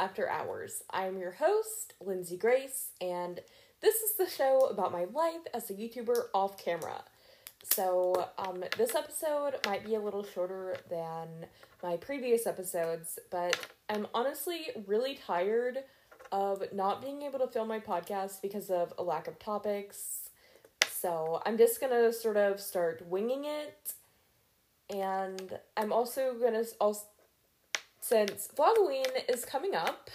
After Hours. I am your host, Lindsay Grace, and this is the show about my life as a YouTuber off camera. So, um, this episode might be a little shorter than my previous episodes, but I'm honestly really tired of not being able to film my podcast because of a lack of topics. So, I'm just gonna sort of start winging it. And I'm also gonna also since Vlogoween is coming up,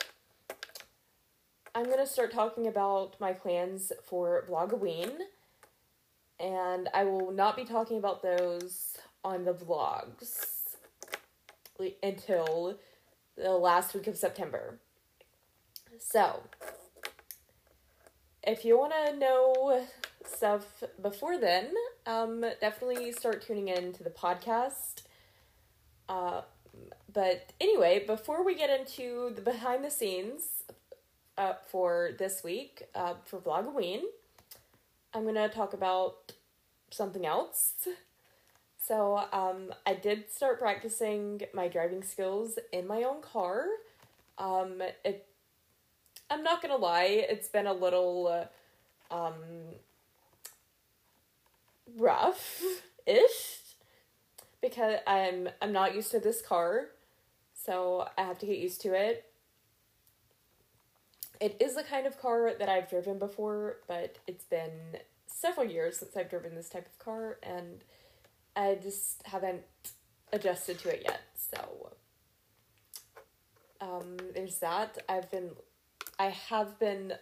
I'm going to start talking about my plans for Vlogoween. And I will not be talking about those on the vlogs until the last week of September. So, if you want to know stuff before then, um, definitely start tuning in to the podcast. Uh, but anyway, before we get into the behind the scenes uh, for this week uh, for Vlogoween, I'm to talk about something else. So, um, I did start practicing my driving skills in my own car. Um, it, I'm not gonna lie, it's been a little, um, rough ish because I'm I'm not used to this car so I have to get used to it. It is the kind of car that I've driven before, but it's been several years since I've driven this type of car, and I just haven't adjusted to it yet. So, um, there's that. I've been, I have been,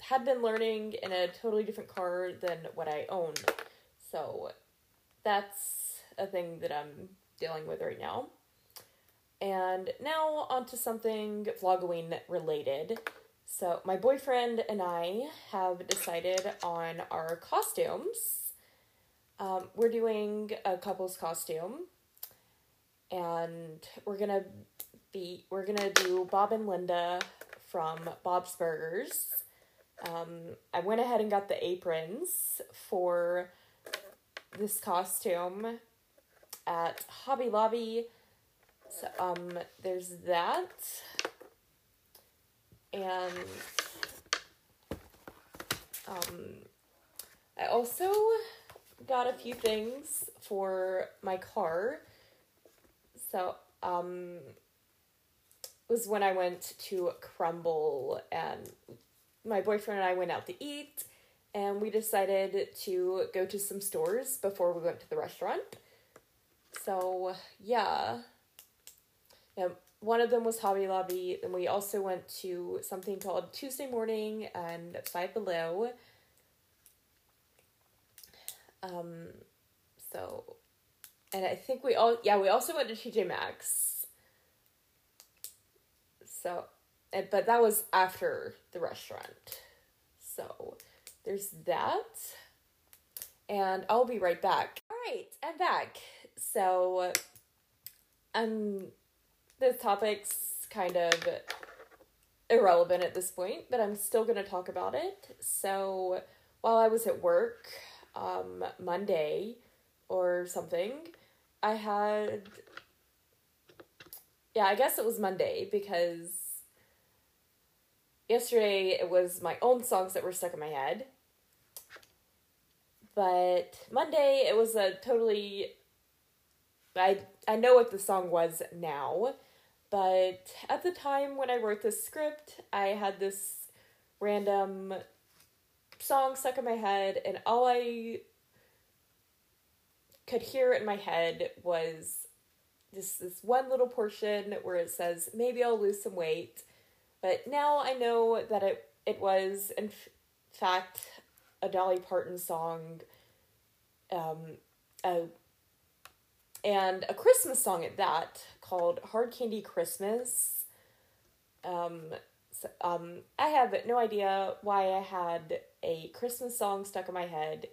had been learning in a totally different car than what I own. So, that's a thing that I'm dealing with right now. And now onto something vlogging related. So, my boyfriend and I have decided on our costumes. Um, we're doing a couple's costume, and we're gonna be we're gonna do Bob and Linda from Bob's Burgers. Um, I went ahead and got the aprons for this costume at Hobby Lobby so, um, there's that. And um, I also got a few things for my car. So, um, was when I went to Crumbl and my boyfriend and I went out to eat and we decided to go to some stores before we went to the restaurant. So, yeah, yeah, one of them was Hobby Lobby. and we also went to something called Tuesday Morning and Five Below. Um, so, and I think we all, yeah, we also went to TJ Maxx. So, and, but that was after the restaurant. So, there's that. And I'll be right back. All right, I'm back. So, I'm this topic's kind of irrelevant at this point, but I'm still to talk about it. So, while I was at work um, Monday or something, I had. Yeah, I guess it was Monday because yesterday it was my own songs that were stuck in my head. But Monday it was a totally I I know what the song was now but at the time when I wrote this script, I had this random song stuck in my head, and all I could hear in my head was just this one little portion where it says, Maybe I'll lose some weight. But now I know that it, it was, in f- fact, a Dolly Parton song. Um, a, and a Christmas song at that called Hard Candy Christmas. Um, so, um, I have no idea why I had a Christmas song stuck in my head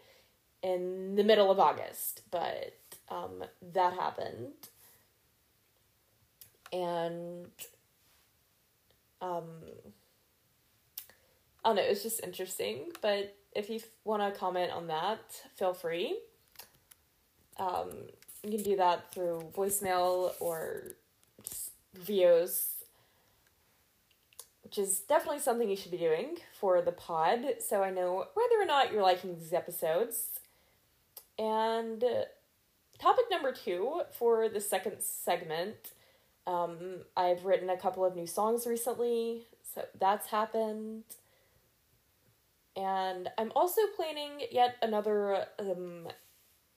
in the middle of August, but um, that happened. And um, I don't know, it was just interesting. But if you want to comment on that, feel free. Um, you can do that through voicemail or videos which is definitely something you should be doing for the pod, so I know whether or not you're liking these episodes. And uh, topic number two for the second segment um, I've written a couple of new songs recently, so that's happened. And I'm also planning yet another um,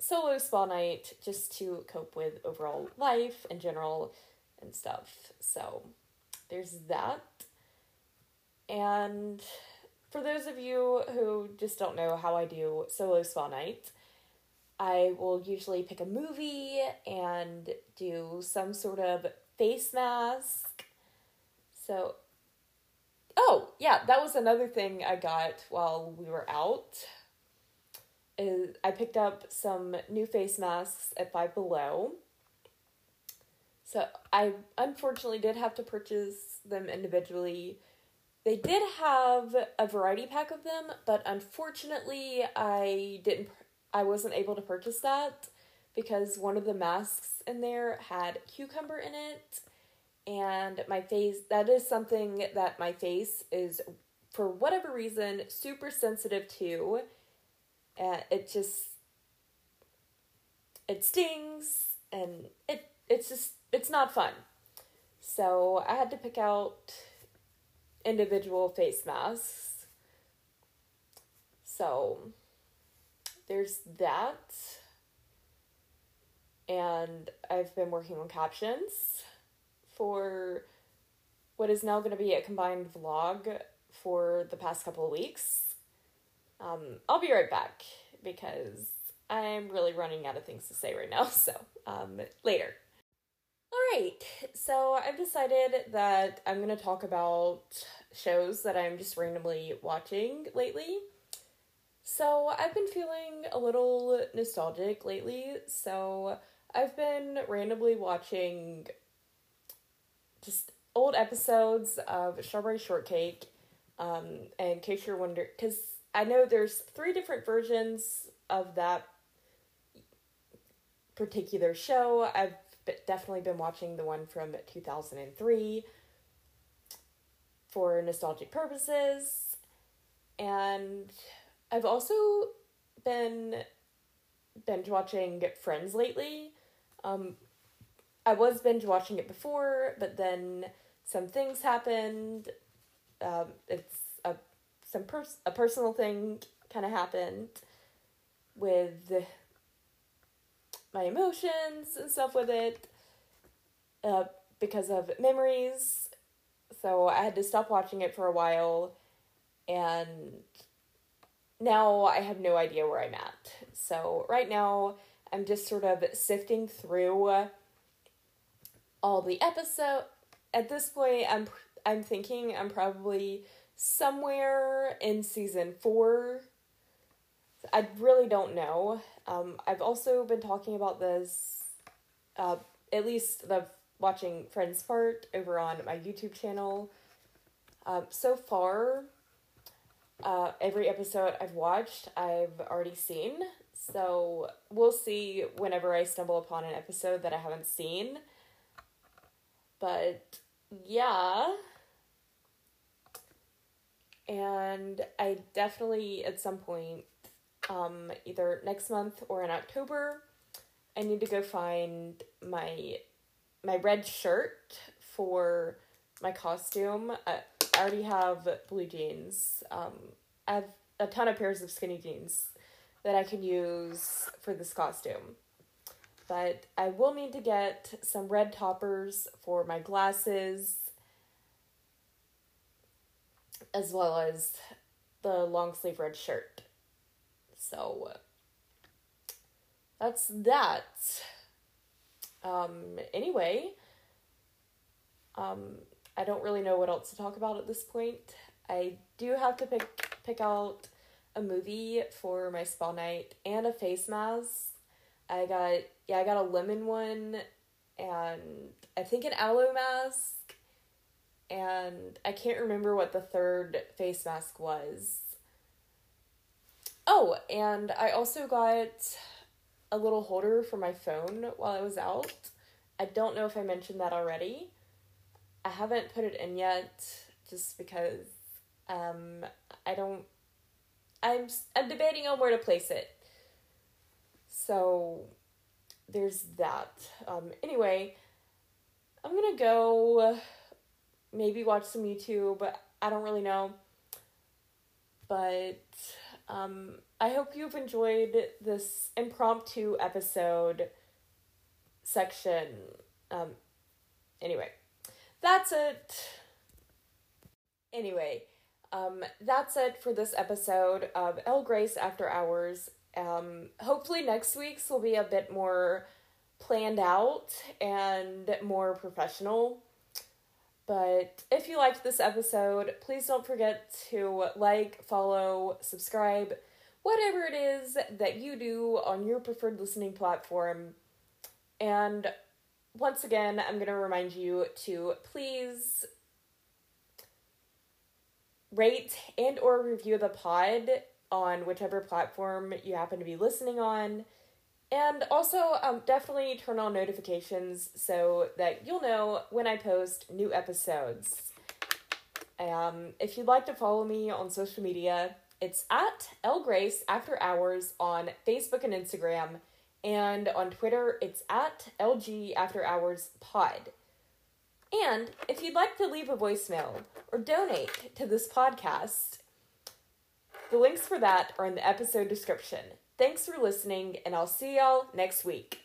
solo spa night just to cope with overall life in general and stuff. So there's that. And for those of you who just don't know how I do solo spa night, I will usually pick a movie and do some sort of face mask. So, oh, yeah, that was another thing I got while we were out. Is I picked up some new face masks at Five Below. So I unfortunately did have to purchase them individually. They did have a variety pack of them, but unfortunately I didn't I wasn't able to purchase that because one of the masks in there had cucumber in it and my face that is something that my face is for whatever reason super sensitive to. And it just it stings and it it's just it's not fun. So i had to pick out individual face masks. So there's that. And I've been working on captions for what is now going to be a combined vlog for the past couple of weeks. Um, I'll be right back because I'm really running out of things to say right now, so um, later. All right, so I've decided that I'm going to talk about shows that I'm just randomly watching lately. So I've been feeling a little nostalgic lately, so I've been randomly watching just old episodes of Strawberry Shortcake. Um, and in case you're wondering, because I know there's three different versions of that particular show. I've definitely been watching the one from 2003 for nostalgic purposes. And I've also been binge watching Friends lately. Um, I was binge watching it before, but then some things happened. Um, it's a some pers- a personal thing kind of happened with my emotions and stuff with it uh, because of memories. So I had to stop watching it for a while, and now I have no idea where I'm at. So right now I'm just sort of sifting through all the episode. At this point, I'm I'm thinking I'm probably somewhere in season four. I really don't know. Um, I've also been talking about this, uh, at least the watching Friends part over on my YouTube channel. Um, so far, uh, every episode I've watched, I've already seen. So we'll see whenever I stumble upon an episode that I haven't seen. But yeah. And I definitely at some point, um, either next month or in October, I need to go find my my red shirt for my costume. I, I already have blue jeans. Um, I have a ton of pairs of skinny jeans that I can use for this costume. But I will need to get some red toppers for my glasses, as well as the long sleeve red shirt. So that's that. Um, anyway, um, I don't really know what else to talk about at this point. I do have to pick pick out a movie for my spa night and a face mask. I got yeah, I got a lemon one and I think an aloe mask and I can't remember what the third face mask was. Oh, and I also got a little holder for my phone while I was out. I don't know if I mentioned that already. I haven't put it in yet just because um, I don't. I'm I'm debating on where to place it. So there's that. Um, anyway, I'm gonna go maybe watch some YouTube, I don't really know. But um, I hope you've enjoyed this impromptu episode section. Um, anyway, that's it. Anyway, um, that's it for this episode of El Grace After Hours. Um, hopefully, next week's will be a bit more planned out and more professional. But if you liked this episode, please don't forget to like, follow, subscribe, whatever it is that you do on your preferred listening platform. And once again, I'm going to remind you to please rate and or review the pod on whichever platform you happen to be listening on. And also, um, definitely turn on notifications so that you'll know when I post new episodes. Um, if you'd like to follow me on social media, it's at El Grace After Hours on Facebook and Instagram, and on Twitter, it's at LG After Hours Pod. And if you'd like to leave a voicemail or donate to this podcast, the links for that are in the episode description. Thanks for listening, and I'll see y'all next week.